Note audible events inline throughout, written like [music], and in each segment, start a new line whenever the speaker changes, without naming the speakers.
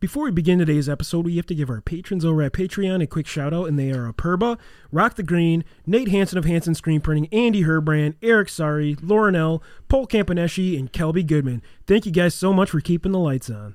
Before we begin today's episode, we have to give our patrons over at Patreon a quick shout out, and they are Aperba, Rock the Green, Nate Hansen of Hansen Screen Printing, Andy Herbrand, Eric Sari, Lauren L, Paul Campaneschi, and Kelby Goodman. Thank you guys so much for keeping the lights on.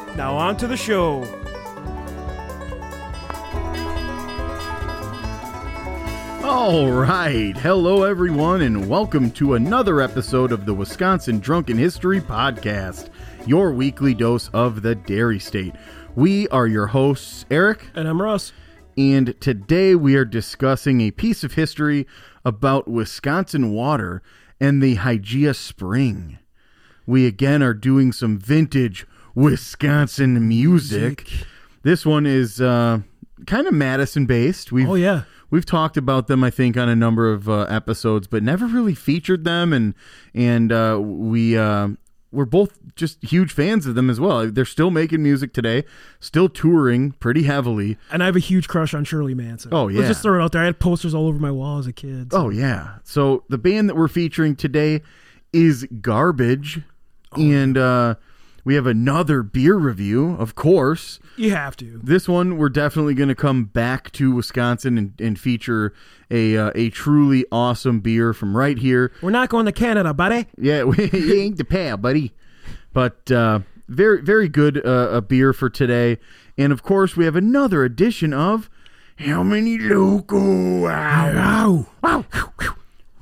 Now on to the show.
All right. Hello, everyone, and welcome to another episode of the Wisconsin Drunken History Podcast, your weekly dose of the Dairy State. We are your hosts, Eric,
And I'm Russ.
and today we are discussing a piece of history about Wisconsin water and the Hygeia Spring. We again are doing some vintage Wisconsin music. This one is uh, kind of Madison based. We've
Oh, yeah.
we've talked about them, I think, on a number of uh, episodes, but never really featured them, and and uh, we uh, we're both just huge fans of them as well. They're still making music today, still touring pretty heavily.
And I have a huge crush on Shirley Manson.
Oh, yeah, Let's
just throw it out there. I had posters all over my wall as a kid. so-
Oh yeah. So the band that we're featuring today is Garbage, and uh, we have another beer review, of course.
You have to.
This one we're definitely going to come back to Wisconsin and, and feature a uh, a truly awesome beer from right here.
We're not going to Canada, buddy.
Yeah, [laughs] we ain't the pal, buddy. But uh, very very good uh, a beer for today, and of course we have another edition of how many loco? Wow.
Wow.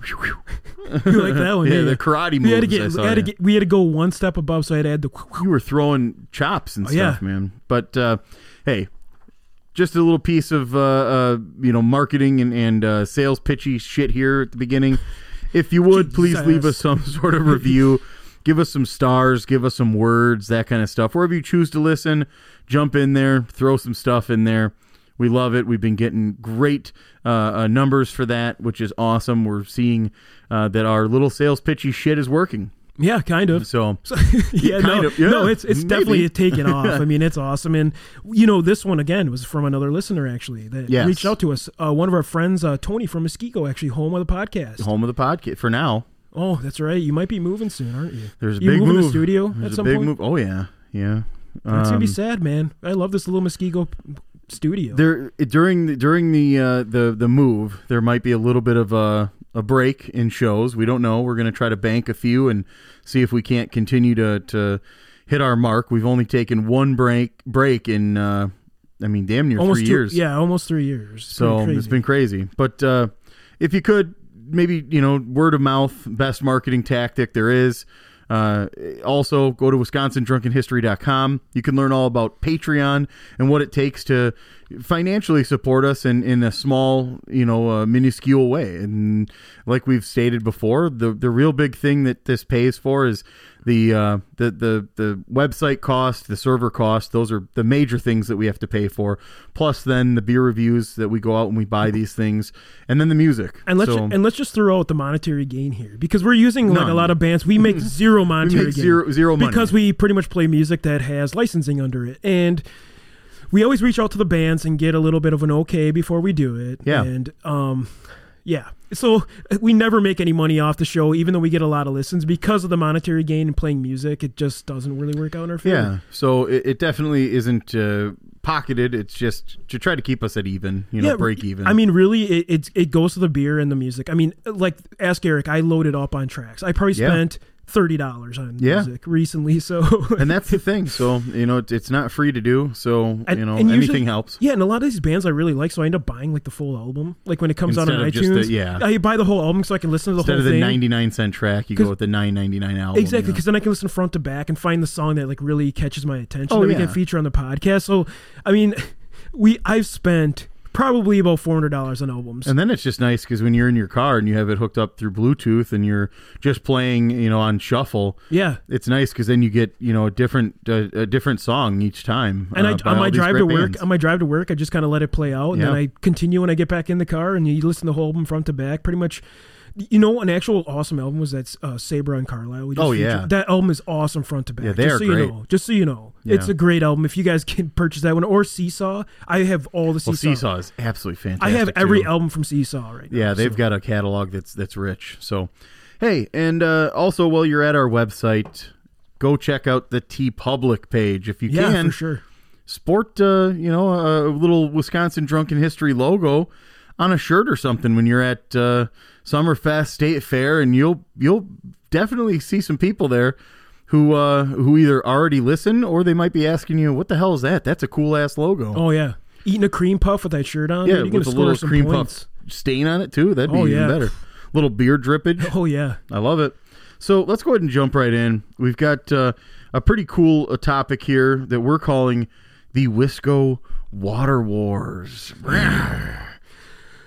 You like that one? [laughs]
Yeah, the karate
we had to
moves,
get,
saw
we had to get we had to go one step above, so I had to add the.
you were throwing chops and
Oh, yeah.
stuff, man. But uh, hey, just a little piece of uh, uh, you know marketing and, and uh, sales pitchy shit here at the beginning. If you would [laughs] please leave us some [laughs] sort of review, give us some stars, give us some words, that kind of stuff. Wherever you choose to listen, jump in there, throw some stuff in there. We love it. We've been getting great uh, uh, numbers for that, which is awesome. We're seeing uh, that our little sales pitchy shit is working.
Yeah, kind of.
So [laughs]
yeah,
kind
no,
of, yeah,
no, it's it's
maybe.
definitely taken [laughs] off. I mean, it's awesome, and you know, this one again was from another listener actually that
Yes.
reached out to us. Uh, one of our friends, uh, Tony from Muskego, actually home of the podcast.
home of the podcast for now.
Oh, that's right. You might be moving soon, aren't you?
There's a
you
big move.
to studio
There's
at
a
some
big
point.
move. Oh yeah, yeah.
That's gonna be
Um,
sad, man. I love this little Muskego studio.
there during the, during the uh, the the move, there might be a little bit of a a break in shows. We don't know. We're going to try to bank a few and see if we can't continue to to hit our mark. We've only taken one break break in. Uh, I mean, damn near
almost
three
two-
years.
Yeah, almost three years. It's
So it's been crazy. But uh, if you could, maybe you know, word of mouth, best marketing tactic there is. Uh, also, go to wisconsindrunkenhistory.com. You can learn all about Patreon and what it takes to financially support us in, in a small, you know, uh, minuscule way. And like we've stated before, the the real big thing that this pays for is the uh, the the the website cost, the server cost. Those are the major things that we have to pay for. Plus, then the beer reviews that we go out and we buy these things, and then the music.
And let's
So-
and let's just throw out the monetary gain here because we're using like a lot of bands. We make [laughs] zero monetary
make
gain
zero- zero money.
because we pretty much play music that has licensing under it, and we always reach out to the bands and get a little bit of an okay before we do it.
Yeah.
and um, yeah. So we never make any money off the show, even though we get a lot of listens because of the monetary gain and playing music. It just doesn't really work out in our favor.
yeah. So it, it definitely isn't uh, pocketed. It's just to try to keep us at even, you know, break even.
I mean, really, it, it it goes to the beer and the music. I mean, like ask Eric. I loaded up on tracks. I probably
Yeah.
Thirty dollars on
Yeah.
music recently. So
and that's the [laughs] thing. So you know, it's, it's not free to do. So
And-
you know, anything
usually-
helps.
yeah, and a lot of these bands I really like, so I end up buying like the full album. Like when it comes out on iTunes,
the- yeah.
I buy the whole album so I can listen to the
Instead
whole
of the ninety nine cent track, you go with the nine ninety nine album.
Exactly,
you know?
because then I can listen front to back and find the song that like really catches my attention
Oh,
that we can feature on the podcast. So, I mean, we I've spent Probably about four hundred dollars on albums.
And then it's just nice because when you're in your car and you have it hooked up through Bluetooth and you're just playing, you know, on shuffle,
yeah.
it's nice because then you get you know a different uh, a different song each time.
And
uh,
I, on my drive to work,
bands.
on my drive to work, I just kind of let it play out, and then I continue when I get back in the car, and you listen to the whole album front to back. Pretty much, you know, an actual awesome album was that uh, Sabra and Carlisle. We just
Oh, yeah.
featured. that album is awesome front to back.
Yeah, they
just
are
so
great.
You know, just so you know, it's a great album. If you guys can purchase that one or Seesaw, I have all the
well,
Seesaw.
Seesaw is absolutely fantastic.
I have every
too.
album from Seesaw right now.
Yeah, they've
so-
got a catalog that's that's rich. So, hey, and uh, also while you're at our website, go check out the TeePublic page if you
yeah
can.
for sure.
Sport, uh, you know, a little Wisconsin Drunken History logo on a shirt or something when you're at uh, Summerfest State Fair, and you'll you'll definitely see some people there who uh, who either already listen or they might be asking you, "What the hell is that? That's a cool ass logo."
Oh yeah, eating a cream puff with that shirt on.
yeah,
dude, you're
with a little cream
points.
puff stain on it too. That'd be
Oh,
even
yeah.
better. Little beer drippage. [laughs]
Oh yeah.
I love it. So let's go ahead and jump right in. We've got uh, a pretty cool uh, topic here that we're calling the Wisco Water Wars. [sighs]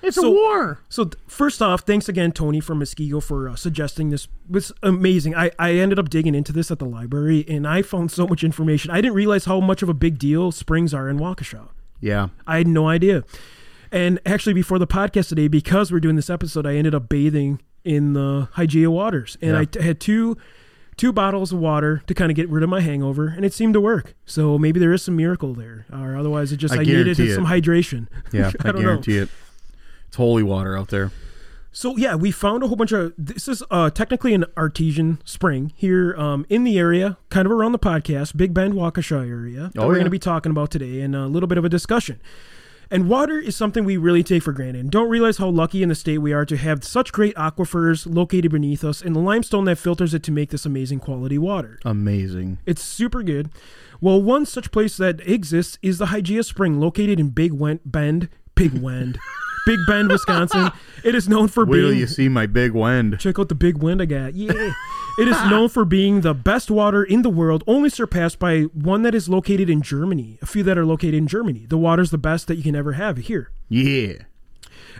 it's
So-
a war.
So first off, thanks again, Tony from Muskego, for uh, suggesting this. It was amazing. I, I ended up digging into this at the library, and I found so much information. I didn't realize how much of a big deal springs are in Waukesha.
Yeah.
I had no idea. And actually, before the podcast today, because we're doing this episode, I ended up bathing in the Hygeia waters, and
Yeah.
I t- had two two bottles of water to kind of get rid of my hangover, and it seemed to work. So maybe there is some miracle there, or otherwise, it just
I
I, needed
it.
some hydration.
Yeah, [laughs] I,
I don't know.
guarantee it. It's holy water out there.
So yeah, we found a whole bunch of. This is uh, technically an artesian spring here um, in the area, kind of around the podcast, Big Bend, Waukesha area that
Oh,
we're
yeah.
going to be talking about today, and a little bit of a discussion. And water is something we really take for granted. and Don't realize how lucky in the state we are to have such great aquifers located beneath us, and the limestone that filters it to make this amazing quality water.
Amazing.
It's super good. Well, one such place that exists is the Hygeia Spring, located in Big Wen- Bend, Big Wend, [laughs] Big Bend, Wisconsin. [laughs] It is known for
Wait
being
you see my big wind.
Check out the big wind I got. Yeah. [laughs] it is known for being the best water in the world, only surpassed by one that is located in Germany. A few that are located in Germany. The water's the best that you can ever have here.
Yeah.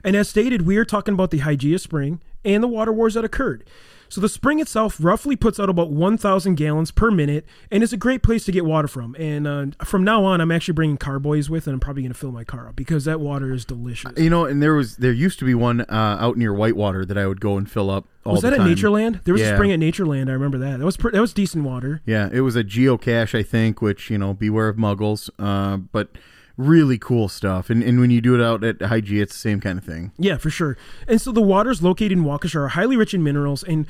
And as stated, we are talking about the Hygeia Spring and the water wars that occurred. So the spring itself roughly puts out about 1,000 gallons per minute, and it's a great place to get water from. And uh, from now on, I'm actually bringing carboys with, and I'm probably going to fill my car up because that water is delicious.
You know, and there was there used to be one uh, out near Whitewater that I would go and fill up all
was that at. Natureland? There was
Yeah.
a spring at Natureland. I remember that. That was pr- that was decent water.
Yeah, it was a geocache, I think, which, you know, beware of muggles. Uh, but really cool stuff. And and when you do it out at Hygeia, it's the same kind of thing.
Yeah, for sure. And so the waters located in Waukesha are highly rich in minerals, and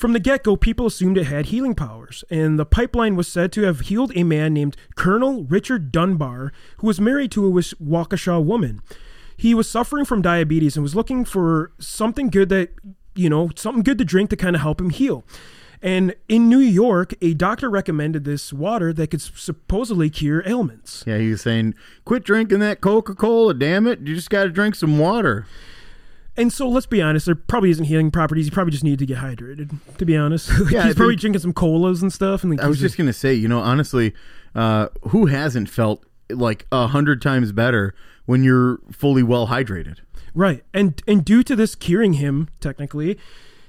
from the get go, people assumed it had healing powers. And the pipeline was said to have healed a man named Colonel Richard Dunbar, who was married to a Waukesha woman. He was suffering from diabetes and was looking for something good that, you know, something good to drink to kind of help him heal. And in New York, a doctor recommended this water that could supposedly cure ailments.
Yeah, he was saying, quit drinking that Coca Cola, damn it. You just got to drink some water.
And so let's be honest, there probably isn't healing properties. He probably just needed to get hydrated, to be honest. [laughs] Like,
Yeah,
he's probably
think-
drinking some colas and stuff. And like,
I was just going to say, you know, honestly, uh, who hasn't felt like a hundred times better when you're fully well hydrated?
right. And and due to this curing him, technically,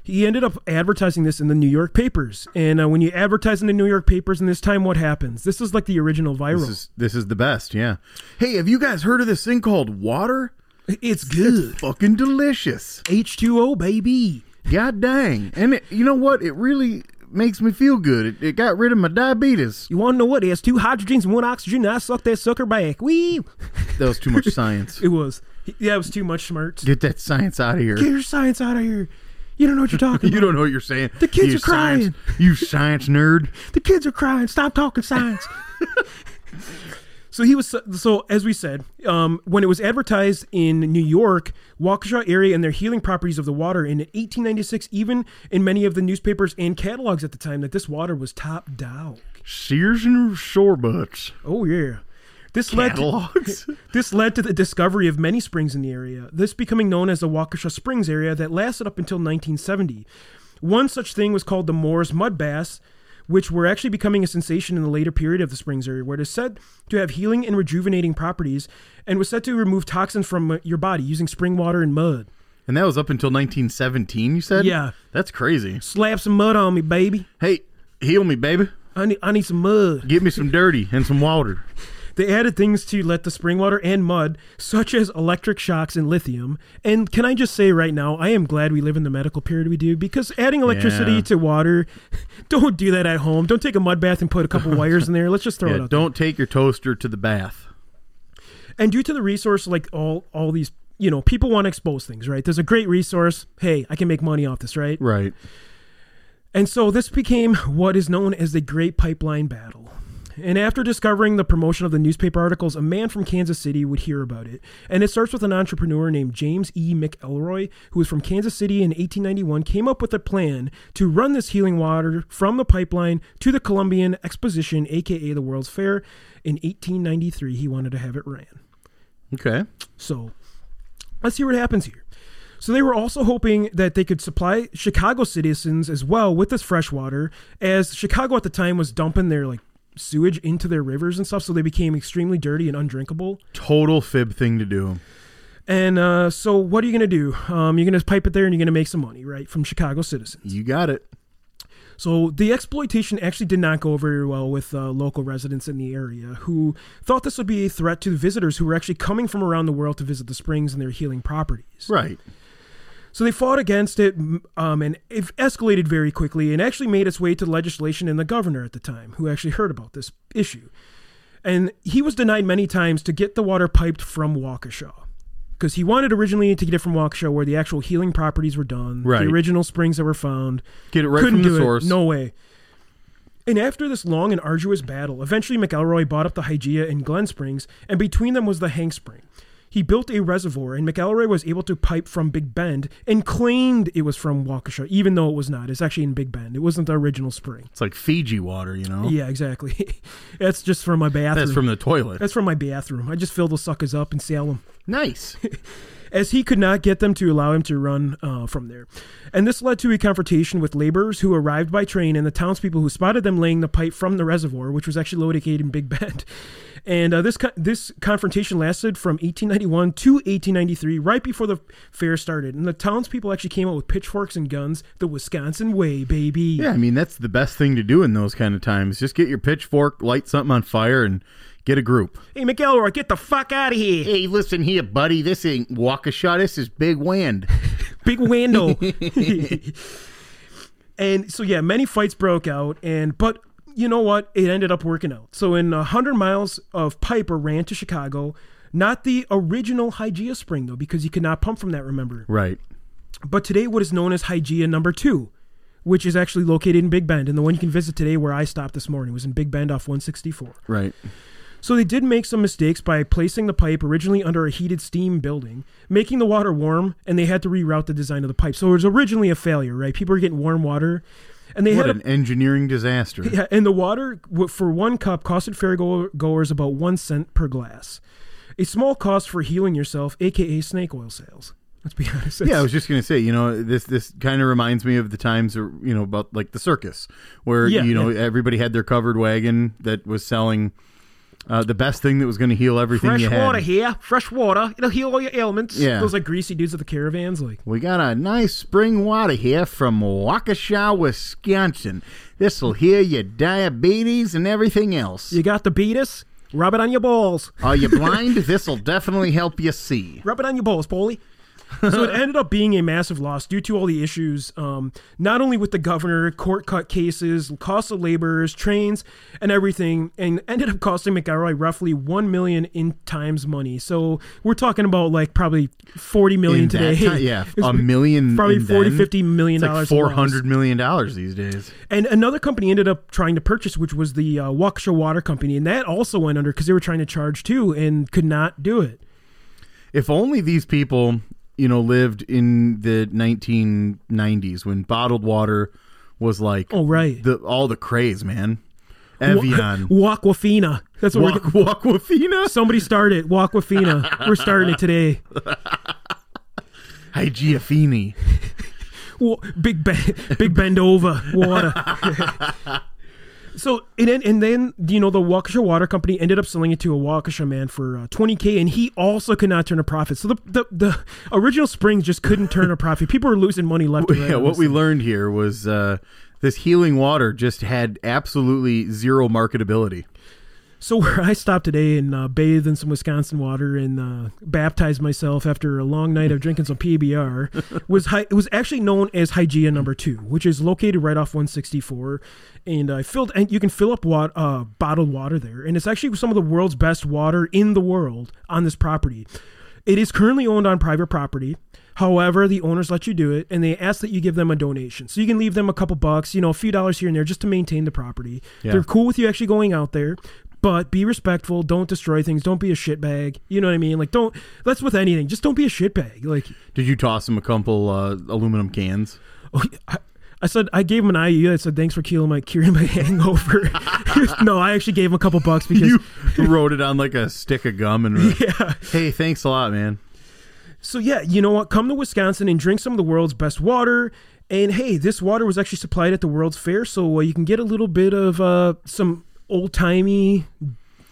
he ended up advertising this in the New York papers. And uh, when you advertise in the New York papers, in this time, what happens? This is like the original viral.
This is this is the best, yeah. Hey, have you guys heard of this thing called water?
it's good.
Fucking delicious.
H two O baby.
God dang. And it, you know what? It really makes me feel good. It, it got rid of my diabetes.
You want to know what? It has two hydrogens and one oxygen. And I suck that sucker back. Wee.
That was too much science. [laughs]
It was. Yeah, it was too much smarts.
Get that science out of here.
Get your science out of here. You don't know what you're talking [laughs]
You
about.
don't know what you're saying.
The kids
you
are crying.
Science, you science nerd.
The kids are crying. Stop talking science. [laughs] so he was so as we said, um, when it was advertised in New York, Waukesha area and their healing properties of the water in 1896, even in many of the newspapers and catalogs at the time, that this water was top dog.
Sears and Shorebutts.
Oh yeah. This led, to, [laughs] this led to the discovery of many springs in the area, this becoming known as the Waukesha Springs area that lasted up until 1970. One such thing was called the Moore's Mud Baths, which were actually becoming a sensation in the later period of the Springs area, where it is said to have healing and rejuvenating properties and was said to remove toxins from uh, your body using spring water and mud.
And that was up until 1917, you said?
Yeah.
That's crazy.
Slap some mud on me, baby.
Hey, heal me, baby.
I need, I need some mud.
Give me some dirty and some water. [laughs]
They added things to let the spring water and mud, such as electric shocks and lithium. And can I just say right now, I am glad we live in the medical period we do because adding electricity
Yeah.
to water, [laughs] don't do that at home. Don't take a mud bath and put a couple wires in there. Let's just throw it
Yeah,
out.
don't take your toaster to the bath.
And due to the resource, like all all these, you know, people want to expose things, right? There's a great resource. Hey, I can make money off this, right?
Right.
And so this became what is known as the Great Pipeline Battle. And after discovering the promotion of the newspaper articles, a man from Kansas City would hear about it. And it starts with an entrepreneur named James E. McElroy, who was from Kansas City in 1891, came up with a plan to run this healing water from the pipeline to the Columbian Exposition, aka the World's Fair. In 1893, he wanted to have it ran.
Okay.
So let's see what happens here. So they were also hoping that they could supply Chicago citizens as well with this fresh water, as Chicago at the time was dumping their like sewage into their rivers and stuff, so they became extremely dirty and undrinkable.
Total fib thing to do.
And uh, so what are you gonna do? Um, you're gonna pipe it there and you're gonna make some money, right, from Chicago citizens.
You got it.
So the exploitation actually did not go very well with uh, local residents in the area who thought this would be a threat to the visitors who were actually coming from around the world to visit the springs and their healing properties.
Right.
So they fought against it, um, and it escalated very quickly, and actually made its way to legislation and the governor at the time, who actually heard about this issue. And he was denied many times to get the water piped from Waukesha, because he wanted originally to get it from Waukesha, where the actual healing properties were done,
Right.
the original springs that were found.
Get it right
Couldn't
from the
do
source.
it. No way. And after this long and arduous battle, eventually McElroy bought up the Hygeia in Glen Springs, and between them was the Hank Spring. He built a reservoir, and McElroy was able to pipe from Big Bend and claimed it was from Waukesha, even though it was not. It's actually in Big Bend. It wasn't the original spring.
It's like Fiji water, you know?
Yeah, exactly. [laughs] That's just from my bathroom.
That's from the toilet.
That's from my bathroom. I just fill those suckers up and sell them
nice. [laughs]
as he could not get them to allow him to run uh, from there. And this led to a confrontation with laborers who arrived by train and the townspeople who spotted them laying the pipe from the reservoir, which was actually located in Big Bend. [laughs] And uh, this co- this confrontation lasted from 1891 to 1893, right before the fair started. And the townspeople actually came out with pitchforks and guns, the Wisconsin way, baby.
Yeah, I mean that's the best thing to do in those kind of times. Just get your pitchfork, light something on fire, and get a group.
Hey, McElroy, get the fuck out of here.
Hey, listen here, buddy. This ain't Waukesha. This is Big Wind. [laughs]
big window. [laughs] [laughs] and so yeah, many fights broke out, and but you know what? It ended up working out. So in hundred miles of pipe are ran to Chicago, not the original Hygeia spring though, because you could not pump from that. Remember,
right.
but today what is known as Hygeia number two. Which is actually located in Big Bend, and the one you can visit today, where I stopped this morning, was in Big Bend off 164.
Right.
So they did make some mistakes by placing the pipe originally under a heated steam building, making the water warm, and they had to reroute the design of the pipe. So it was originally a failure, right? People were getting warm water, and they
What
had
an engineering disaster.
yeah, and the water for one cup costed fairgoers about one cent per glass, a small cost for healing yourself, aka snake oil sales. Let's be [laughs] honest.
Yeah, I was just gonna say, you know, this this kind of reminds me of the times, uh, you know, about like the circus, where
Yeah,
you know
yeah.
everybody had their covered wagon that was selling uh, the best thing that was going to heal everything
fresh
you had.
water here, fresh water. It'll heal all your ailments.
Yeah.
those like greasy dudes at the caravans, like.
We got a nice spring water here from Waukesha, Wisconsin. This'll heal your diabetes and everything else.
You got the beatus? Rub it on your balls.
Are you [laughs] blind? This'll definitely help you see.
Rub it on your balls, Polly. So it ended up being a massive loss due to all the issues, um, not only with the governor, court cut cases, cost of laborers, trains, and everything, and ended up costing McElroy roughly one million in times money. So we're talking about like probably forty million
In
today.
that ti- yeah, [laughs] a million.
probably
in
40,
then.
50 million
It's like
dollars.
four hundred million dollars these days.
And another company ended up trying to purchase, which was the uh, Waukesha Water Company, and that also went under because they were trying to charge too and could not do it.
If only these people, you know, lived in the 1990s when bottled water was like
Oh right,
the all the craze, man. Evian, [laughs]
Wakwafina. That's what
Wak-
we're.
Wakwafina, [laughs]
Somebody started Aquafina. We're starting it today. [laughs]
Hygiafini.
Big Ben, Big Bend over water. So and then, and then you know the Waukesha Water Company ended up selling it to a Waukesha man for uh, 20k, and he also could not turn a profit. So the, the the original springs just couldn't turn a profit. People were losing money left and [laughs] right.
yeah, what we learned here was uh, this healing water just had absolutely zero marketability.
So [laughs] where I stopped today and uh, bathed in some Wisconsin water and uh, baptized myself after a long night of drinking some PBR [laughs] was Hy- it was actually known as Hygeia Number Two, which is located right off 164, and I filled and you can fill up wat- uh, bottled water there, and it's actually some of the world's best water in the world on this property. It is currently owned on private property. However, the owners let you do it, and they ask that you give them a donation. So you can leave them a couple bucks, you know, a few dollars here and there, just to maintain the property.
Yeah.
They're cool with you actually going out there, but be respectful. Don't destroy things. Don't be a shitbag. You know what I mean? Like, don't. That's with anything. Just don't be a shitbag. Like,
Did you toss him a couple uh, aluminum cans? [laughs]
oh, I, I said I gave him an IU. I said thanks for killing my curing my [laughs] hangover. [laughs] no, I actually gave him a couple bucks because
You wrote it on like a stick of gum and
yeah.
hey, thanks a lot, man.
So yeah, you know what? Come to Wisconsin and drink some of the world's best water. And hey, this water was actually supplied at the World's Fair, so uh, you can get a little bit of uh, some old timey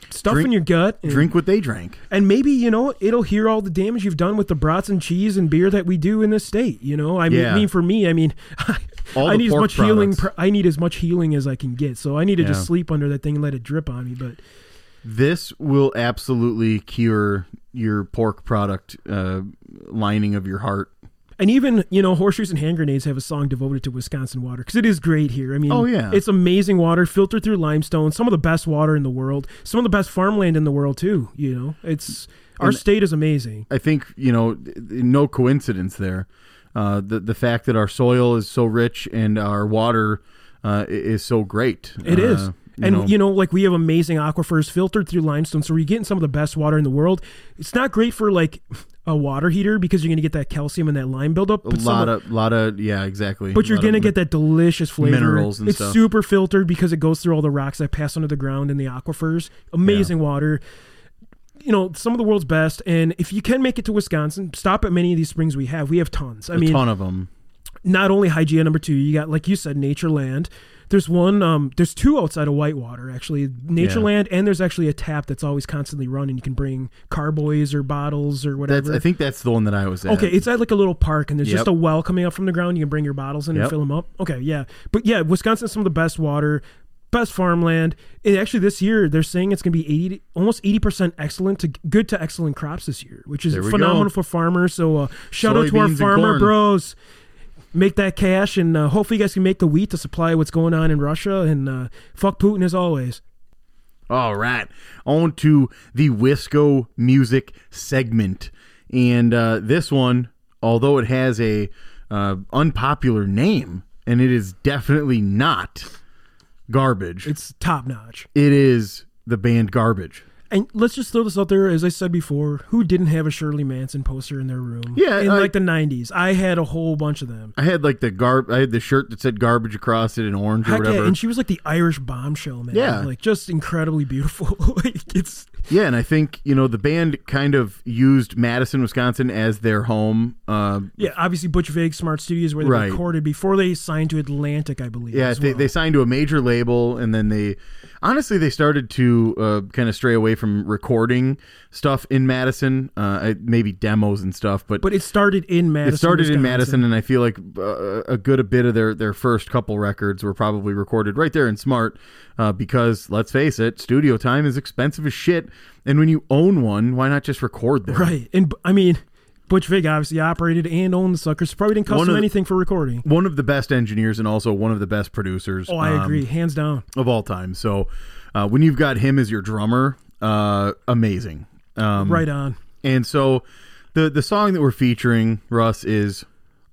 stuff
Drink-
in your gut. And,
Drink what they drank.
and maybe you know it'll hear all the damage you've done with the brats and cheese and beer that we do in this state. You know, I mean,
Yeah.
Mean for me, I mean, [laughs] I need as much healing.
products.
pr- I need as much healing as I can get. So I need to
Yeah.
just sleep under that thing and let it drip on me. But
This will absolutely cure your pork product uh, lining of your heart.
And even you know, horseshoes and hand grenades have a song devoted to Wisconsin water because it is great here. I mean,
Oh, yeah.
it's amazing water filtered through limestone. Some of the best water in the world. Some of the best farmland in the world too. You know, it's our
And-
state is amazing.
I think you know, no coincidence there. Uh, the the fact that our soil is so rich and our water uh, is so great.
It
uh,
is. And
know.
you know, like we have amazing aquifers filtered through limestone, so we're getting some of the best water in the world. It's not great for like a water heater because you're going to get that calcium and that lime buildup.
a
but
lot
of-
of lot of yeah, exactly.
But you're gonna get that delicious flavor.
minerals and
it's
stuff.
super filtered because it goes through all the rocks that pass under the ground in the aquifers. Amazing water. You know, some of the world's best. And if you can make it to Wisconsin, stop at many of these springs we have. We have tons. I
a
mean,
ton of them.
not only Hygeia number two, you got like you said, Natureland. There's one, um, there's two outside of Whitewater actually, Natureland, and there's actually a tap that's always constantly running. You can bring carboys or bottles or whatever.
That's I think that's the one that I was at.
Okay, it's at like a little park, and there's just a well coming up from the ground. You can bring your bottles in
Yep.
and fill them up. Okay, yeah, but yeah, Wisconsin's some of the best water, best farmland. And actually, this year they're saying it's going to be eighty, almost eighty percent excellent to good to excellent crops this year, which is phenomenal
go.
for farmers. So uh, shout out to our farmer bros. Make that cash, and uh, hopefully you guys can make the wheat to supply what's going on in Russia. And uh, fuck Putin as always.
All right, on to the Wisco music segment, and uh, this one, although it has a uh, unpopular name, and it is definitely not garbage.
It's top notch.
it is the band Garbage.
And let's just throw this out there, as I said before, who didn't have a Shirley Manson poster in their room?
Yeah,
in
I-
like the '90s, I had a whole bunch of them.
I had like the garb. I had the shirt that said garbage across it in orange or
Heck yeah,
whatever.
and she was like the Irish bombshell, man.
Yeah.
like just incredibly beautiful. [laughs] like it's
Yeah, and I think you know the band kind of used Madison, Wisconsin, as their home. Uh,
yeah, obviously Butch Vig Smart Studios where they
Right.
recorded before they signed to Atlantic, I believe.
yeah,
as
they,
well.
they signed to a major label, and then they honestly they started to uh, kind of stray away from recording stuff in Madison, uh, maybe demos and stuff. But,
but it started in Madison.
it started in Madison, and I feel like uh, a good a bit of their their first couple records were probably recorded right there in Smart, uh, because let's face it, studio time is expensive as shit, and when you own one, why not just record there?
right? And I mean, Butch Vig obviously operated and owned the suckers. Probably didn't cost him anything for recording.
one of the best engineers and also one of the best producers.
Oh, I
um,
agree, hands down.
of all time. So uh, when you've got him as your drummer, uh, amazing. Um,
right on.
And so the the song that we're featuring, Russ, is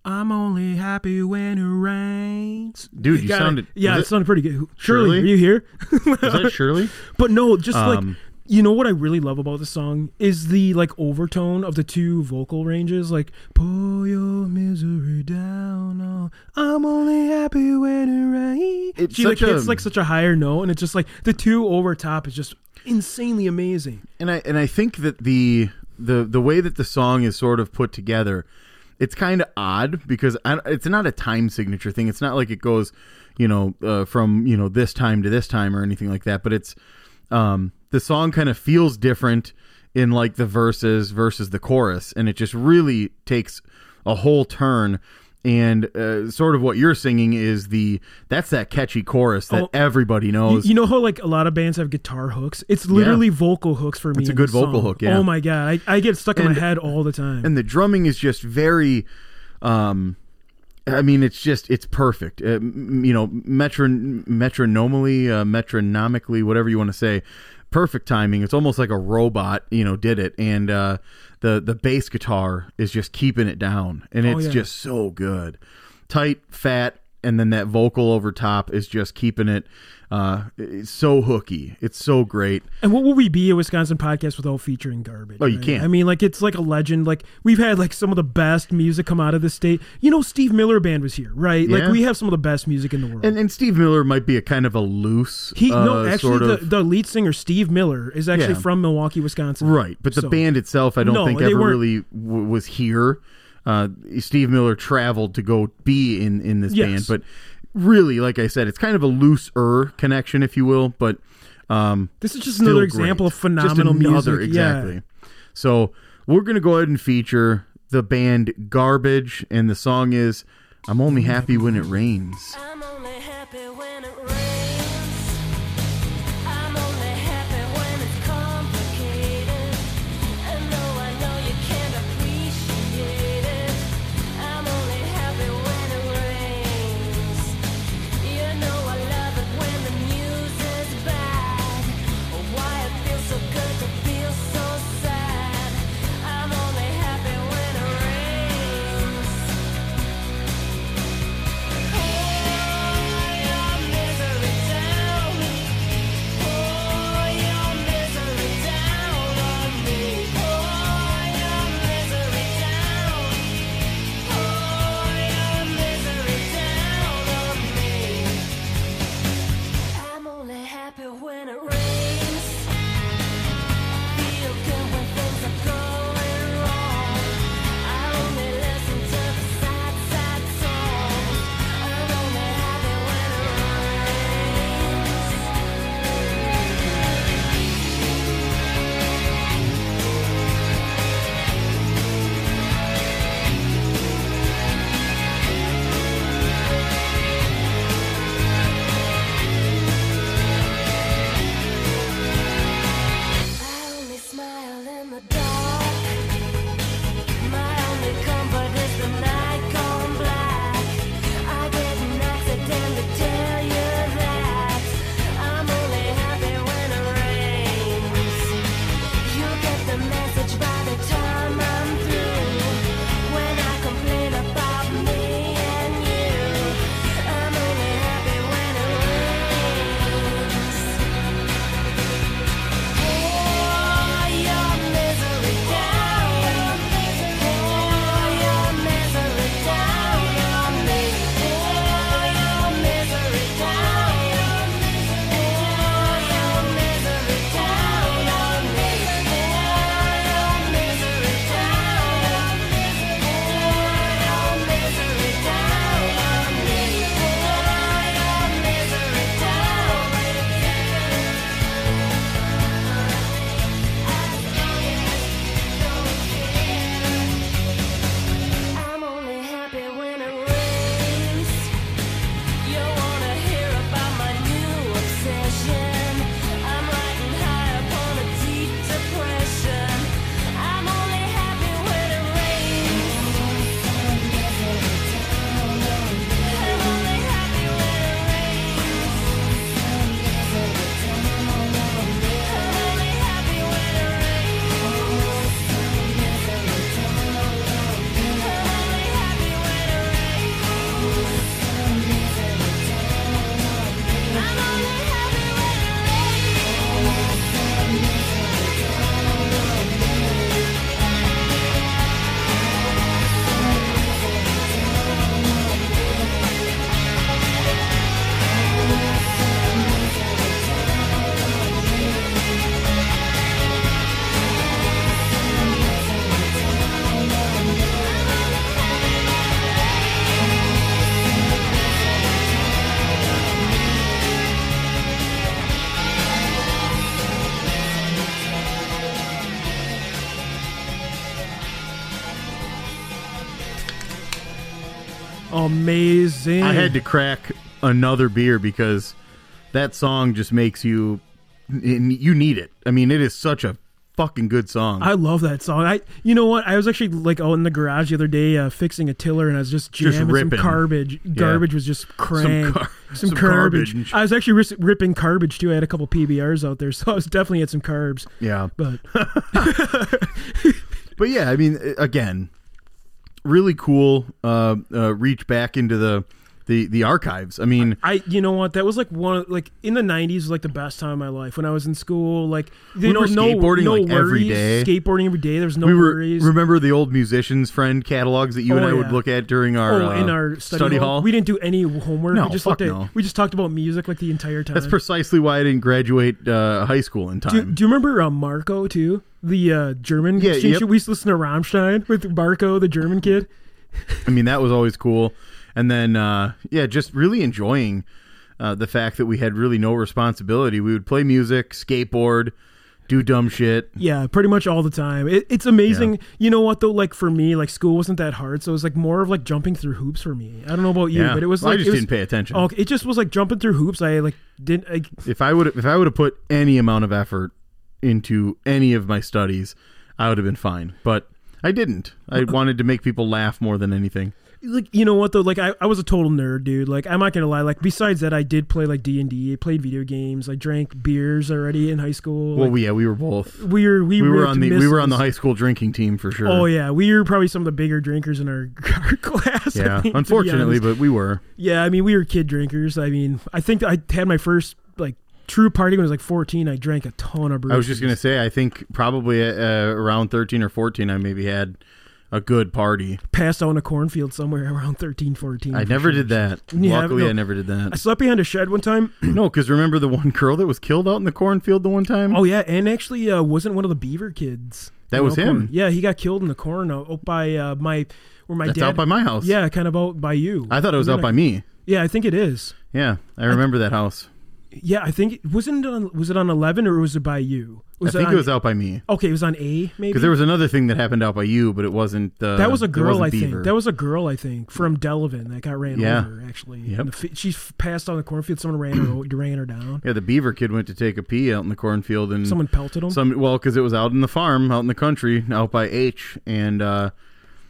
I'm only happy when it rains.
Dude, you
got it.
sounded-
Yeah, it,
it
sounded pretty good. Shirley,
Shirley?
are you here?
is that [laughs] Shirley?
But no, just like
Um,
you know what I really love about the song is the like overtone of the two vocal ranges. Like pull your misery down. Oh, I'm only happy when it rains.
It's
she like
such a-
hits like such a higher note, and it's just like the two over top is just insanely amazing.
and I and I think that the the the way that the song is sort of put together, it's kind of odd because I, it's not a time signature thing. It's not like it goes, you know, uh, from you know this time to this time or anything like that. But it's um, the song kind of feels different in like the verses versus the chorus, and it just really takes a whole turn. And uh, sort of what you're singing is the that's that catchy chorus that
Oh,
everybody knows.
you know how like a lot of bands have guitar hooks? It's literally vocal hooks for me.
It's a good vocal
song.
hook, yeah.
Oh my god, I, I get stuck in my head all the time.
and the drumming is just very um I mean, it's just it's perfect. Uh, you know, metron metronomally, uh, metronomically, whatever you want to say, perfect timing. It's almost like a robot, you know, did it. And uh, the the bass guitar is just keeping it down, and
Oh,
it's
yeah.
just so good, tight, fat, and then that vocal over top is just keeping it. Uh, it's so hooky. It's so great.
And what would we be a Wisconsin podcast without featuring garbage?
Oh, you
right?
can't.
I mean, like it's like a legend. Like we've had like some of the best music come out of the state. You know, Steve Miller Band was here, right?
Yeah.
Like we have some of the best music in the world.
And and Steve Miller might be a kind of a loose.
he no,
uh,
actually,
sort
the,
of,
the lead singer Steve Miller is actually
Yeah.
from Milwaukee, Wisconsin.
Right, but the
So-
band itself, I don't
No,
think ever
weren't-
really w- was here. Uh, Steve Miller traveled to go be in in this
Yes.
band, but really, like I said, it's kind of a looser connection, if you will. But um,
This is just
still
another
great.
example of
Just
phenomenal
another,
music. Yeah.
Exactly. So we're gonna go ahead and feature the band Garbage, and the song is "I'm Only Happy When It Rains."
Amazing.
I had to crack another beer because that song just makes you you need it. I mean, it is such a fucking good song.
I love that song. I, you know what? I was actually like out in the garage the other day uh, fixing a tiller, and I was just
Just
jamming
ripping.
some garbage. Garbage was just crank.
car-
some, [laughs]
some
garbage.
garbage.
I was actually ris- ripping garbage too. I had a couple PBRs out there, [laughs] so I was definitely had some carbs.
yeah.
But [laughs]
But yeah, I mean, again, really cool. Uh, uh, reach back into the the the archives. I mean,
I, you know what? That was like one, of- like in the '90s was like the best time of my life when I was in school. Like, you
We
know, no,
skateboarding,
no
like,
worries.
day.
Skateboarding every day. There was no
we were
worries.
remember the old musicians friend catalogs that you and
Oh,
I would look at during our
oh,
uh,
in our study,
hall.
we didn't do any homework.
No,
we just
fuck
looked at,
no.
we just talked about music like the entire time.
That's precisely why I didn't graduate uh, high school in time.
do you remember uh, Marco too? The uh, German
Yeah,
exchange
yep.
We used to listen to Rammstein with Marco, the German kid.
I mean, that was always cool. And then, uh, yeah, just really enjoying uh, the fact that we had really no responsibility. We would play music, skateboard, do dumb shit.
Yeah, pretty much all the time. It, it's amazing.
Yeah.
You know what though? Like for me, like school wasn't that hard, so it was like more of like jumping through hoops for me. I don't know about you,
Yeah,
but it was
Well,
like
I just
was,
didn't pay attention.
Oh, it just was like jumping through hoops. I like didn't. Like,
If I would, if I would have put any amount of effort into any of my studies, I would have been fine. But I didn't. I wanted to make people laugh more than anything.
Like you know what though? Like I, I was a total nerd, dude. Like I'm not gonna lie. Like besides that, I did play like D and D. I played video games. I drank beers already in high school.
Well,
Like,
yeah, we were both.
we were we,
We were on the we were on the high school drinking team for sure.
Oh yeah, we were probably some of the bigger drinkers in our, [laughs] our class.
Yeah.
think,
Unfortunately, but we were.
yeah, I mean we were kid drinkers. I mean, I think I had my first like true party when I was like 14. I drank a ton of. Beers.
I was just gonna say, I think probably uh, around thirteen or fourteen, I maybe had a good party.
passed out in a cornfield somewhere [laughs] around 13, 14.
I never
sure.
did that.
Yeah,
Luckily,
no.
I never did that.
I slept behind a shed one time. [clears throat] [clears throat]
no, because remember the one girl that was killed out in the cornfield the one time?
oh yeah, and actually uh, wasn't one of the Beaver kids.
That was him.
Yeah, he got killed in the corn out, by uh, my where my
That's
dad.
out by my house.
Yeah, kind of out by you.
I thought it was out by me.
Yeah, I think it is.
Yeah, I remember that house.
Yeah, I think it wasn't it on was it on 11 or was it by you? Was
I think it was out by me
Okay, it was on A maybe.
because there was another thing that happened out by you, but it wasn't. Uh,
That was a girl, I
Beaver.
think. That was a girl, I think, from Delavan that got ran
Yeah.
over. Actually,
Yep.
In the she passed on the cornfield. Someone ran her, [clears throat] ran her down.
yeah, the Beaver kid went to take a pee out in the cornfield and
Someone pelted him.
Some well, because it was out in the farm, out in the country, out by H, and uh,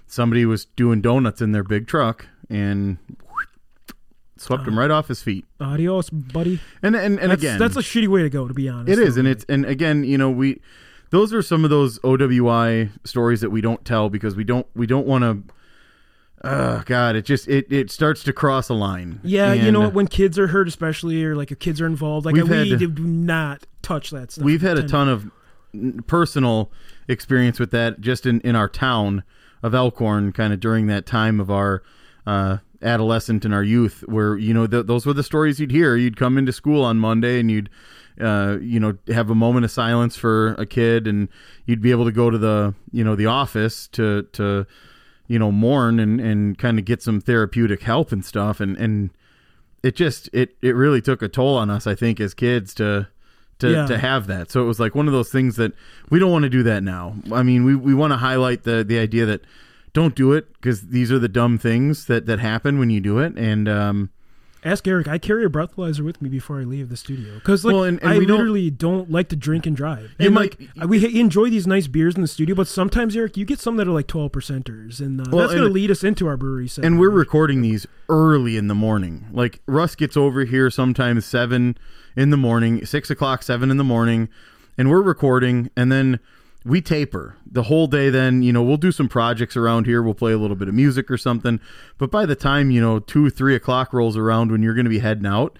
somebody was doing donuts in their big truck and swept him right off his feet.
Adios, buddy.
And and, and
that's,
again,
that's a shitty way to go, to be honest.
it is,
though.
and it's and again, you know, we those are some of those OWI stories that we don't tell because we don't we don't want to. Oh God! It just it, it starts to cross a line.
Yeah, you know what? When kids are hurt, especially, or like if kids are involved, like we
had-
do not touch that stuff.
We've had a ton of personal experience with that just in, in our town of Elkhorn, kind of during that time of our uh, adolescent and our youth, where you know th- those were the stories you'd hear. You'd come into school on Monday and you'd uh, you know have a moment of silence for a kid, and you'd be able to go to the you know the office to to you know mourn and and kind of get some therapeutic help and stuff, and and it just it it really took a toll on us, I think, as kids to to,
Yeah.
to have that. So it was like one of those things that we don't want to do that now. I mean, we, we want to highlight the the idea that don't do it because these are the dumb things that that happen when you do it. And um,
Ask Eric. I carry a breathalyzer with me before I leave the studio because, like,
Well, and- and
I
we don't-
literally don't, like to drink and drive. And
might-
like, we enjoy these nice beers in the studio, but sometimes, Eric, you get some that are like twelve percenters, and uh,
Well,
that's going to lead us into our brewery. Set
and we're recording these early in the morning. Like Russ gets over here sometimes seven in the morning, six o'clock, seven in the morning, and we're recording, and then we taper the whole day. Then you know we'll do some projects around here. We'll play a little bit of music or something. But by the time you know two, three o'clock rolls around when you're going to be heading out,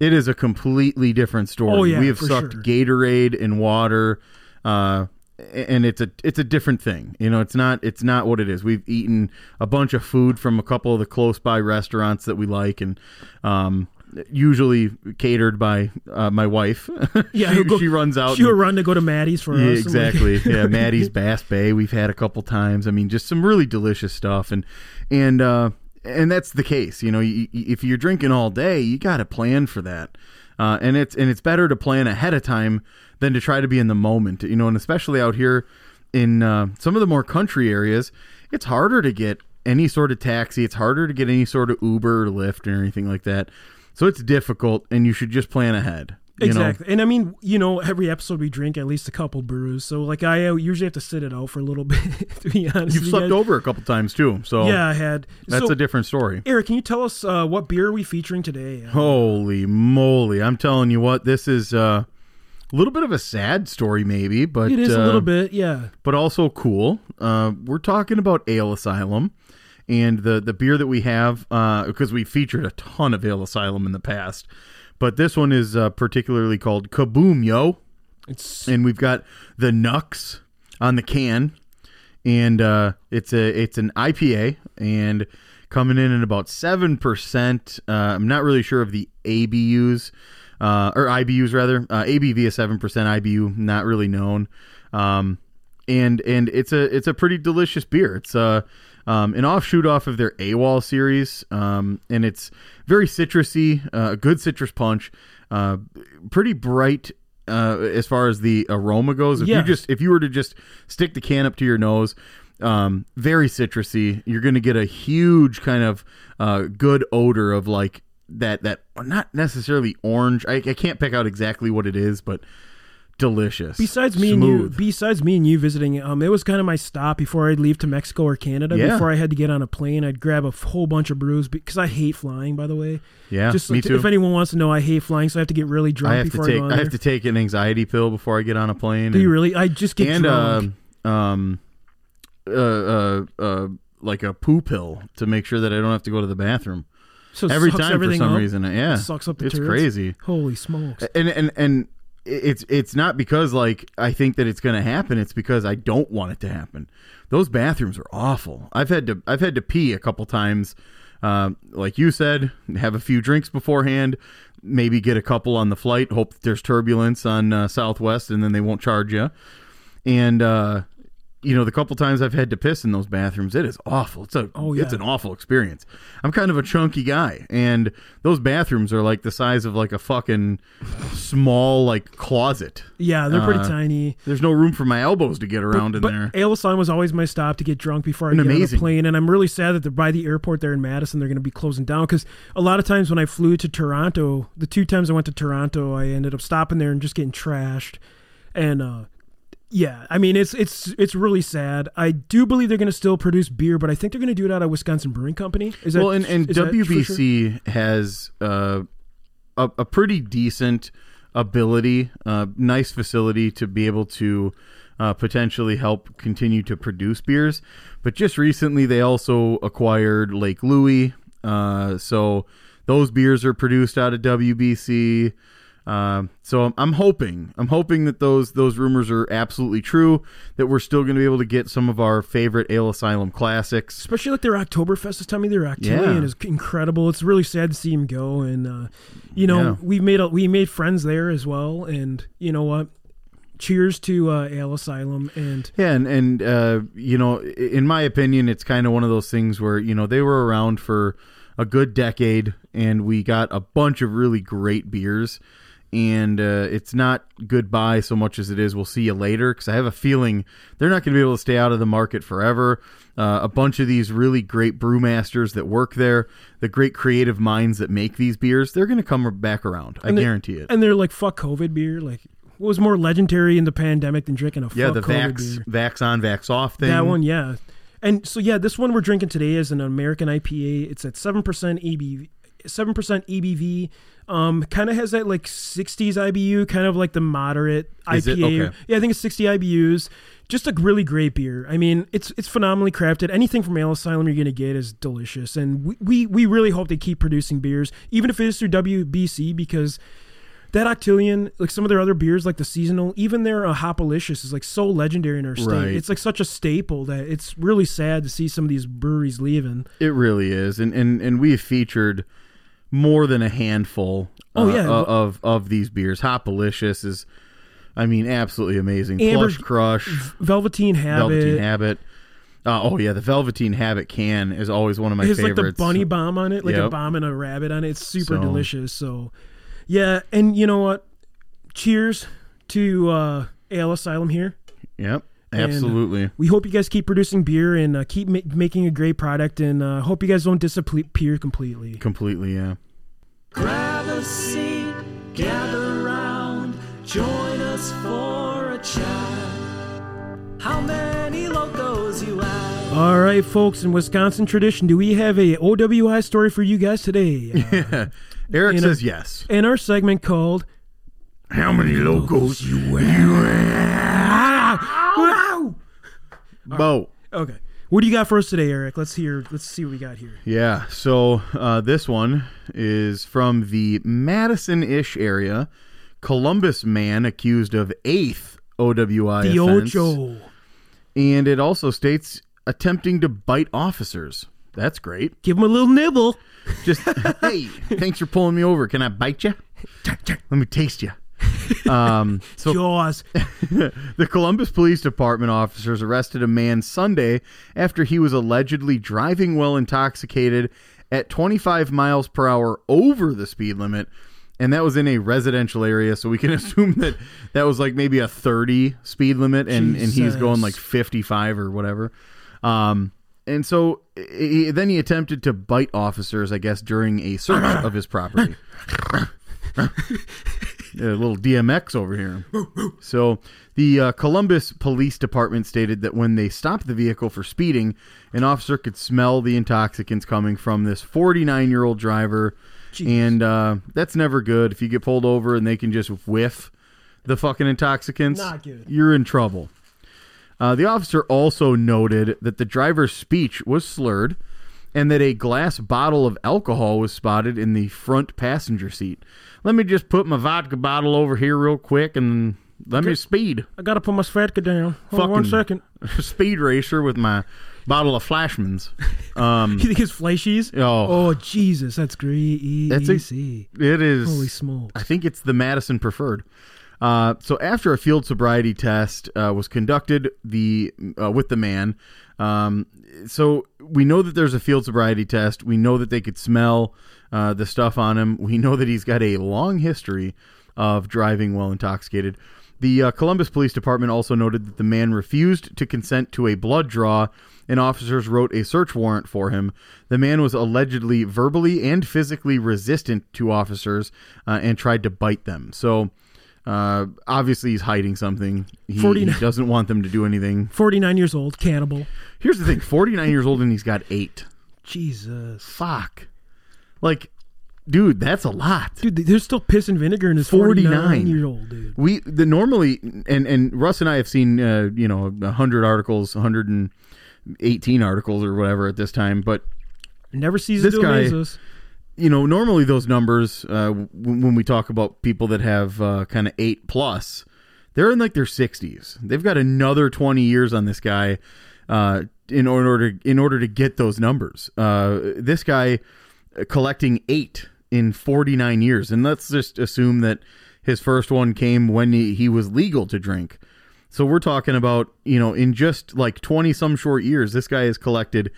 it is a completely different story.
Oh, yeah,
we have sucked
sure.
Gatorade and water. Uh, and it's a it's a different thing. You know, it's not it's not what it is. We've eaten a bunch of food from a couple of the close by restaurants that we like, and um, usually catered by uh, my wife.
Yeah, [laughs]
she,
go-
she runs out.
She'll
and-
run to go to Maddie's for
yeah,
us.
exactly. [laughs] yeah, Maddie's Bass Bay. We've had a couple times. I mean, just some really delicious stuff, and and uh, and that's the case. You know, y- y- if you're drinking all day, you got to plan for that, uh, and it's and it's better to plan ahead of time than to try to be in the moment. You know, and especially out here in uh, some of the more country areas, it's harder to get any sort of taxi. It's harder to get any sort of Uber or Lyft or anything like that. So it's difficult, and you should just plan ahead. you know?
Exactly. And I mean, you know, every episode we drink at least a couple brews. So like I uh, usually have to sit it out for a little [laughs] bit to be honest.
You've
you
slept
guys.
over a couple times too, so
Yeah, I had.
that's
so,
a different story.
Eric, can you tell us uh, what beer are we featuring today? Uh,
Holy moly! I'm telling you what, this is uh, a little bit of a sad story, maybe, but
it is a
uh,
little bit, yeah.
but also cool. Uh, we're talking about Ale Asylum and the the beer that we have because we featured a ton of Ale Asylum in the past, but this one is uh, particularly called Kaboom Yo,
It's
and we've got the Nux on the can, and uh, it's a it's an IPA and coming in at about seven percent. Uh, I'm not really sure of the ABUs uh, or IBUs rather. Uh, ABV is seven percent. IBU not really known. Um, and and it's a it's a pretty delicious beer. It's uh, um, an offshoot off of their AWOL series, um, and it's very citrusy, uh, a good citrus punch, uh, pretty bright uh, as far as the aroma goes. If
Yeah.
you just if you were to just stick the can up to your nose, um, very citrusy. You're going to get a huge kind of uh, good odor of like that that not necessarily orange. I, I can't pick out exactly what it is, but delicious.
besides me and you. Besides me and you visiting, um, it was kind of my stop before I'd leave to Mexico or Canada.
Yeah.
Before I had to get on a plane, I'd grab a whole bunch of brews because I hate flying. By the way,
yeah,
just
me too.
if anyone wants to know, I hate flying, so I have to get really drunk
I have to take
I
I have to take an anxiety pill before I get on a plane.
Do
and,
you really? I just get
and
drunk.
um, um, uh, uh, uh, like a poo pill to make sure that I don't have to go to the bathroom
so
every time for some
up.
reason. Yeah,
sucks up the
it's
turds.
crazy.
Holy smokes!
and and and it's it's not because like I think that it's going to happen. It's because I don't want it to happen. Those bathrooms are awful. I've had to I've had to pee a couple times. Um, like you said, have a few drinks beforehand. Maybe get a couple on the flight. Hope that there's turbulence on uh, Southwest, and then they won't charge you. And uh, you know, the couple times I've had to piss in those bathrooms, it is awful. It's a
Oh, yeah.
it's an awful experience. I'm kind of a chunky guy, and those bathrooms are like the size of like a fucking small like closet.
Yeah, they're pretty
uh,
tiny.
There's no room for my elbows to get around
but,
in
but
there.
Ailson was always my stop to get drunk before I
And
get on
amazing.
the plane, and I'm really sad that they're by the airport there in Madison. They're going to be closing down because a lot of times when I flew to Toronto, the two times I went to Toronto, I ended up stopping there and just getting trashed. And uh, yeah, I mean it's it's it's really sad. I do believe they're going to still produce beer, but I think they're going to do it out of Wisconsin Brewing Company. Is that
well, and, and
for sure?
WBC has uh, a, a pretty decent ability, uh, nice facility to be able to uh, potentially help continue to produce beers. But just recently, they also acquired Lake Louie, uh, so those beers are produced out of WBC. Um, so I'm, I'm hoping, I'm hoping that those those rumors are absolutely true. That we're still going to be able to get some of our favorite Ale Asylum classics.
especially like their Oktoberfest this time of year.
Yeah.
Is incredible. It's really sad to see him go, and uh, you know
Yeah.
we made a, we made friends there as well. And you know what? Cheers to uh, Ale Asylum and
Yeah, and and uh, you know, in my opinion, it's kind of one of those things where you know they were around for a good decade, and we got a bunch of really great beers. And uh, it's not goodbye so much as it is we'll see you later because I have a feeling they're not going to be able to stay out of the market forever. Uh, a bunch of these really great brewmasters that work there, the great creative minds that make these beers, they're going to come back around. I
And they-
guarantee it.
and they're like fuck COVID beer. Like what was more legendary in the pandemic than drinking a
Yeah,
fuck
the
COVID
vax,
beer?
vax on, vax off thing.
That one, yeah. And so yeah, this one we're drinking today is an American IPA. It's at seven percent ABV, seven percent EBV. Um, kind of has that like '60s IBU, kind of like the moderate
Is?
IPA.
Okay.
Yeah, I think it's 60 IBUs. Just a really great beer. I mean, it's it's phenomenally crafted. Anything from Ale Asylum you're gonna get is delicious, and we, we we really hope they keep producing beers, even if it is through WBC, because that Octillion, like some of their other beers, like the seasonal, even their uh, Hopalicious is like so legendary in our state.
Right.
It's like such a staple that it's really sad to see some of these breweries leaving.
It really is, and and and we've featured more than a handful.
Oh,
uh,
yeah.
uh, of of these beers. Hopalicious is, I mean, absolutely amazing.
Amber's-
Plush Crush,
Velveteen Habit.
Velveteen Habit. Uh, oh yeah, the Velveteen Habit can is always one of my
it has like
favorites.
the bunny bomb on it, like a bomb and a rabbit on it. It's super
So-
delicious. So, yeah, and you know what? Cheers to uh, Ale Asylum here.
Yep.
And
Absolutely.
we hope you guys keep producing beer and uh, keep ma- making a great product. And uh, hope you guys don't disappear completely.
Completely, yeah.
Grab a seat, gather round, join us for a chat. How many locos you have?
All right, folks. In Wisconsin tradition, do we have a OWI story for you guys today? [laughs] Uh,
Eric
You know-
says yes.
in our segment called
How many locos you [laughs]
Wow!
Bo.
Okay. What do you got for us today, Eric? Let's hear. Let's see what we got here.
Yeah. So uh, this one is from the Madison-ish area. Columbus man accused of eighth OWI
The
offense,
Ocho.
and it also states attempting to bite officers. That's great.
Give him a little nibble.
Just [laughs] hey, thanks for pulling me over. Can I bite you? Let me taste you. Um, [laughs] so
Jaws. [laughs]
the Columbus Police Department officers arrested a man Sunday after he was allegedly driving while intoxicated at 25 miles per hour over the speed limit. And that was in a residential area, so we can [laughs] assume that that was like maybe a 30 speed limit, and, and he's going like 55 or whatever. Um, and so he, then he attempted to bite officers, I guess, during a search of his property. A little DMX over here. So the uh, Columbus Police Department stated that when they stopped the vehicle for speeding, an officer could smell the intoxicants coming from this 49 year old driver. And uh, that's never good. If you get pulled over and they can just whiff the fucking intoxicants,
Not good.
you're in trouble. Uh, the officer also noted that the driver's speech was slurred and that a glass bottle of alcohol was spotted in the front passenger seat. Let me just put my vodka bottle over here real quick and let me speed.
I gotta put my Svedka down. Hold on one
Fucking-
second. [laughs]
speed racer with my bottle of Fleischmann's. [laughs] Um,
You think it's fleischies?
Oh.
oh Jesus, that's greasy.
That's a- it is.
Holy smokes.
I think it's the Madison preferred. Uh, so after a field sobriety test uh, was conducted the uh, with the man, um, so we know that there's a field sobriety test. We know that they could smell uh, the stuff on him. We know that he's got a long history of driving while intoxicated. The uh, Columbus Police Department also noted that the man refused to consent to a blood draw, and officers wrote a search warrant for him. The man was allegedly verbally and physically resistant to officers uh, and tried to bite them. So uh, obviously, he's hiding something. He, he doesn't want them to do anything.
49 years old, cannibal.
Here's the thing 49 years old and he's got eight.
Jesus.
Fuck. Like, dude, that's a lot.
Dude, there's still piss and vinegar in his
49.
49 year old dude.
We the normally and and Russ and I have seen uh, you know hundred articles, hundred and eighteen articles or whatever at this time, but
Never sees
This
to
guy-
amaze us.
You know normally those numbers uh, when we talk about people that have uh, kind of eight plus, they're in like their sixties. They've got another twenty years on this guy uh, in order to, in order to get those numbers. Uh, this guy uh, collecting eight in forty nine years, and let's just assume that his first one came when he, he was legal to drink. So we're talking about, you know, in just like 20 some short years, this guy has collected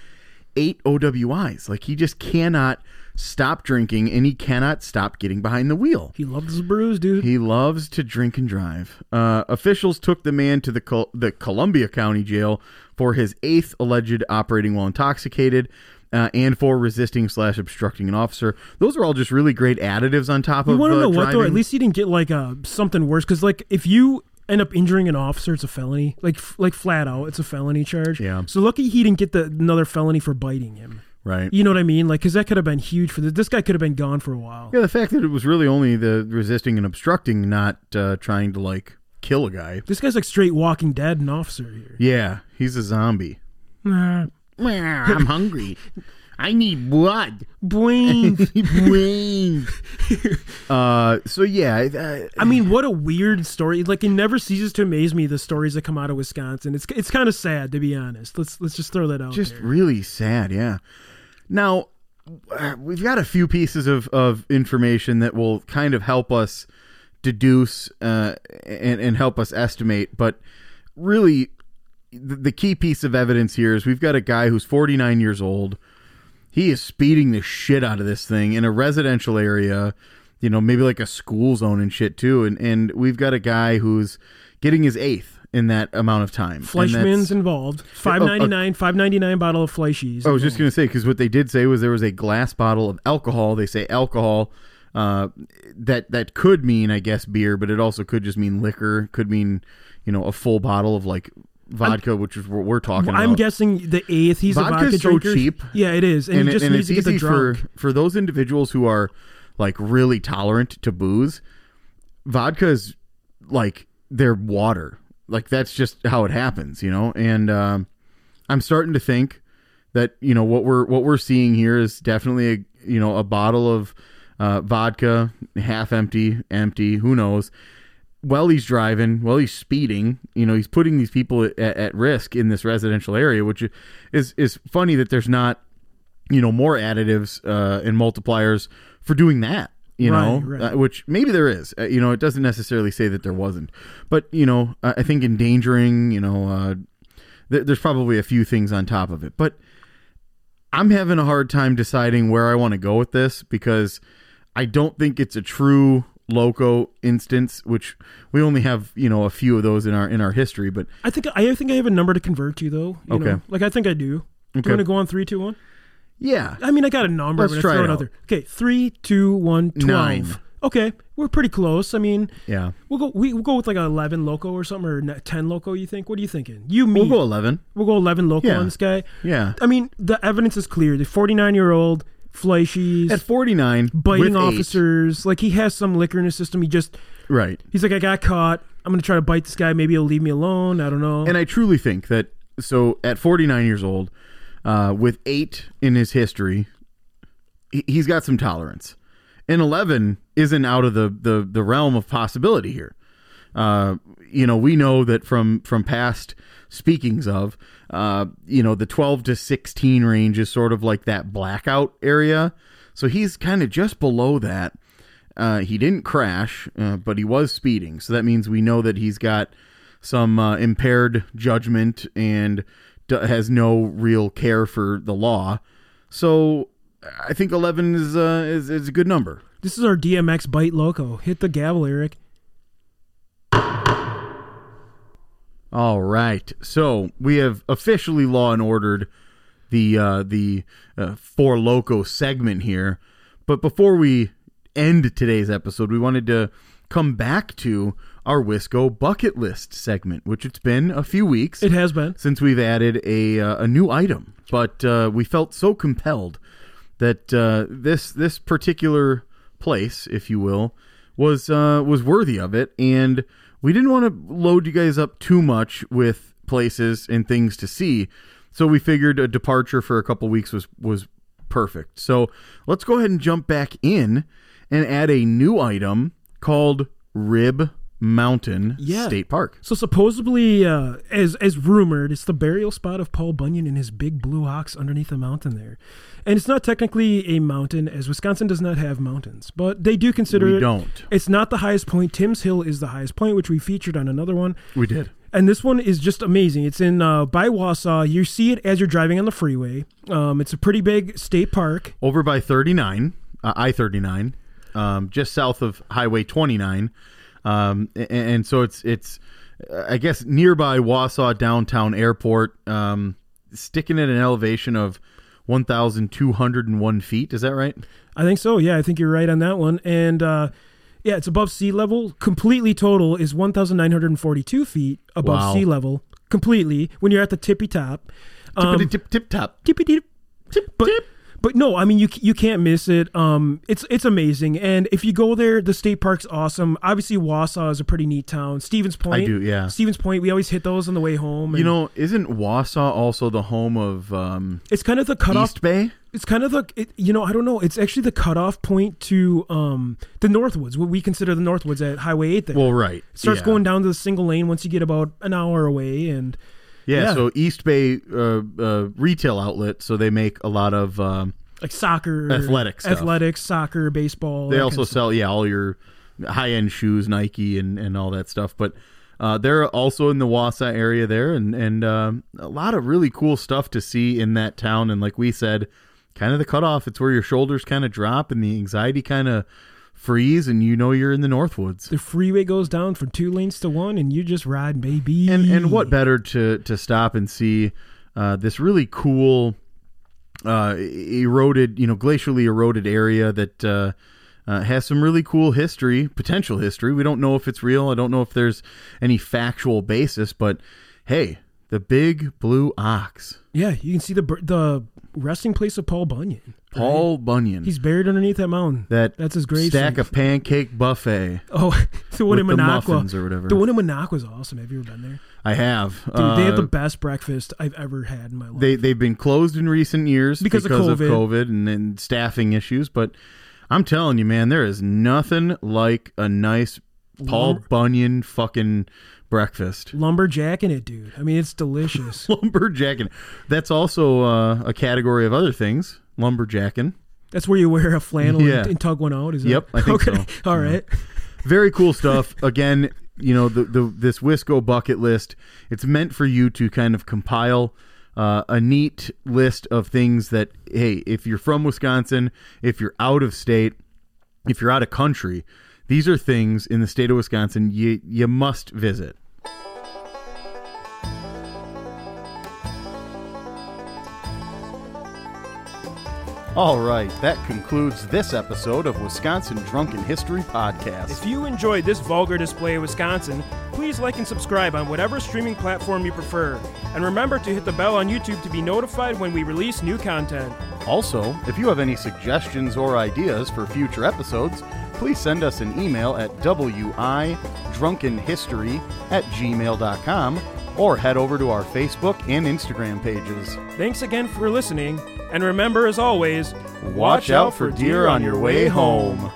eight OWIs. Like he just cannot stop drinking and he cannot stop getting behind the wheel.
He loves his brews, dude.
He loves to drink and drive. Uh, officials took the man to the Col- the Columbia County Jail for his eighth alleged operating while intoxicated. Uh, and for resisting slash obstructing an officer, those are all just really great additives on top
you
of.
want to
uh,
know what though? At least he didn't get like uh, something worse. Because like if you end up injuring an officer, it's a felony. Like like flat out, it's a felony charge.
Yeah.
So lucky he didn't get the another felony for biting him.
right?
You know what I mean? Like because that could have been huge for this. This guy could have been gone for a while.
Yeah, the fact that it was really only the resisting and obstructing, not uh, trying to like kill a guy.
This guy's like straight Walking Dead an officer here.
Yeah, he's a zombie.
Nah. [laughs]
I'm hungry. I need blood.
Boing. [laughs] [laughs]
uh, so yeah, uh,
I mean, what a weird story! Like, it never ceases to amaze me the stories that come out of Wisconsin. It's it's kind of sad to be honest. Let's let's just throw that out
just
there.
really sad. Yeah. Now we've got a few pieces of of information that will kind of help us deduce uh, and and help us estimate, but really. The the key piece of evidence here is we've got a guy who's 49 years old. He is speeding the shit out of this thing in a residential area, you know, maybe like a school zone and shit too. And and we've got a guy who's getting his eighth in that amount of time. And
Fleischmann's involved. Five ninety nine, five ninety nine bottle of Fleischies.
I was just going to say because what they did say was there was a glass bottle of alcohol. They say alcohol. Uh, that that could mean, I guess, beer, but it also could just mean liquor. Could mean, you know, a full bottle of like vodka, which is what we're talking about.
I'm
about.
guessing the eighth. He's
Vodka's
a vodka
so
drinker.
cheap.
Yeah, it is, and,
and, it-
just
and
needs
it's
to get
easy
the drunk.
for for those individuals who are like really tolerant to booze. Vodka is like their water. Like that's just how it happens, you know. And um, I'm starting to think that you know what we're what we're seeing here is definitely a you know a bottle of uh, vodka, half empty, empty. Who knows? While he's driving, while he's speeding, you know, he's putting these people at, at risk in this residential area, which is is funny that there's not you know more additives uh, and multipliers for doing that you know
Right, right.
Uh, which maybe there is. Uh, you know it doesn't necessarily say that there wasn't. But you know i I think endangering you know uh, th- there's probably a few things on top of it. But i'm having a hard time deciding where i want to go with this because i don't think it's a true loco instance which we only have you know a few of those in our in our history but
I think I think I have a number to convert to though. You
Okay.
know? like I think I do. Do
Okay.
you want to go on three, two, one?
yeah
I mean, I got a number.
Let's try
another. Okay, three, two, one, twelve.
Nine.
Okay, we're pretty close. I mean,
yeah
we'll go. We, we'll go with like a eleven loco or something, or ten loco. You think? What are you thinking? You, me.
we'll go 11
We'll go eleven loco
Yeah.
on this guy.
yeah
I mean, the evidence is clear. The forty-nine-year-old Fleischies
at 49
biting officers. Like he has some liquor in his system. He just
right
he's like, I got caught. I'm gonna try to bite this guy. Maybe he'll leave me alone. I don't know.
And I truly think that so at 49 years old, uh, with eight in his history, he- he's got some tolerance. And 11 isn't out of the, the, the realm of possibility here. Uh, you know, we know that from from past speakings of, uh, you know, the 12 to 16 range is sort of like that blackout area. So he's kind of just below that. Uh, he didn't crash, uh, but he was speeding. So that means we know that he's got some uh, impaired judgment and d- has no real care for the law. So I think 11 is uh, is, is a good number.
this is our DMX bite loco. Hit the gavel, Eric.
All right. So we have officially law and ordered the uh, the uh, four loco segment here. But before we end today's episode, we wanted to come back to our Wisco bucket list segment, which it's been a few weeks
It has been.
since we've added a uh, a new item. But uh, we felt so compelled that uh, this this particular place, if you will, was uh, was worthy of it, and we didn't want to load you guys up too much with places and things to see. So we figured a departure for a couple weeks was was perfect. So let's go ahead and jump back in and add a new item called Rib Mountain
Yeah.
State Park.
So supposedly, uh, as as rumored, it's the burial spot of Paul Bunyan and his big blue ox underneath the mountain there. And it's not technically a mountain, as Wisconsin does not have mountains, but they do consider
We
it.
don't.
It's not the highest point. Timms Hill is the highest point, which we featured on another one.
We did.
And this one is just amazing. It's in uh, by Wausau. You see it as you're driving on the freeway. Um, it's a pretty big state park.
over by 39 uh, i-39 um, just south of highway 29 um, and, and so it's it's uh, i guess nearby wausau downtown airport um, sticking at an elevation of 1201 feet is that right
I think so. Yeah, I think you're right on that one. And uh, yeah, it's above sea level. Completely total is 1,942 feet above
Wow.
sea level. Completely when you're at the tippy top. Um,
tip, tip, tip top
tippy tip, tip, but, but no, I mean you you can't miss it. Um, it's it's amazing, and if you go there, the state park's awesome. Obviously, Wausau is a pretty neat town. Stevens Point, I
do, yeah.
Stevens Point, we always hit those on the way home.
you know isn't wausau also the home of um,
it's kind of the cutoff.
east bay
It's kind of the it, you know I don't know. It's actually the cutoff point to um the Northwoods, what we consider the Northwoods at Highway Eight. There
well right
it starts
yeah.
going down to the single lane once you get about an hour away, and
yeah,
yeah.
so Eastbay uh, uh, retail outlet so they make a lot of um,
like soccer,
athletics,
athletics, soccer, baseball.
they also sell yeah all your high end shoes nike and and all that stuff but uh, they're also in the Wausau area there and and um, a lot of really cool stuff to see in that town and like we said kind of the cutoff it's where your shoulders kind of drop and the anxiety kind of freeze and you know you're in the Northwoods.
The freeway goes down from two lanes to one, and you just ride, baby.
And and what better to to stop and see uh, this really cool uh, eroded, you know, glacially eroded area that uh, uh, has some really cool history, potential history. We don't know if it's real. I don't know if there's any factual basis, but hey, the Big Blue Ox,
Yeah, you can see the the resting place of Paul Bunyan.
Paul Bunyan,
He's buried underneath that mountain.
that
That's his grave.
stack of pancake buffet. [laughs]
Oh, the one in Minocqua.
or whatever.
The one in Minocqua was awesome. Have you ever been there?
I have.
Dude, they have the
Uh,
best breakfast I've ever had in my life.
they they've been closed in recent years
Because of
of
COVID.
COVID and, and staffing issues. But I'm telling you, man, there is nothing like a nice Paul Bunyan fucking breakfast.
Lumberjacking it, dude. I mean, it's [laughs] delicious.
Lumberjacking. That's also uh, a category of other things. Lumberjacking.
That's where you wear a flannel
Yeah.
and, and tug one out. Is it?
Yep, I think
okay.
so.
All right.
Very cool stuff. [laughs] Again, you know, the, the this Wisco bucket list, it's meant for you to kind of compile uh, a neat list of things that, hey, if you're from Wisconsin, if you're out of state, if you're out of country, these are things in the state of Wisconsin you you must visit. All right, that concludes this episode of Wisconsin Drunken History Podcast.
If you enjoyed this vulgar display of Wisconsin, please like and subscribe on whatever streaming platform you prefer. And remember to hit the bell on YouTube to be notified when we release new content.
Also, if you have any suggestions or ideas for future episodes, please send us an email at widrunkenhistory at gmail.com or head over to our Facebook and Instagram pages.
Thanks again for listening, and remember, as always,
Watch out for deer on your way home.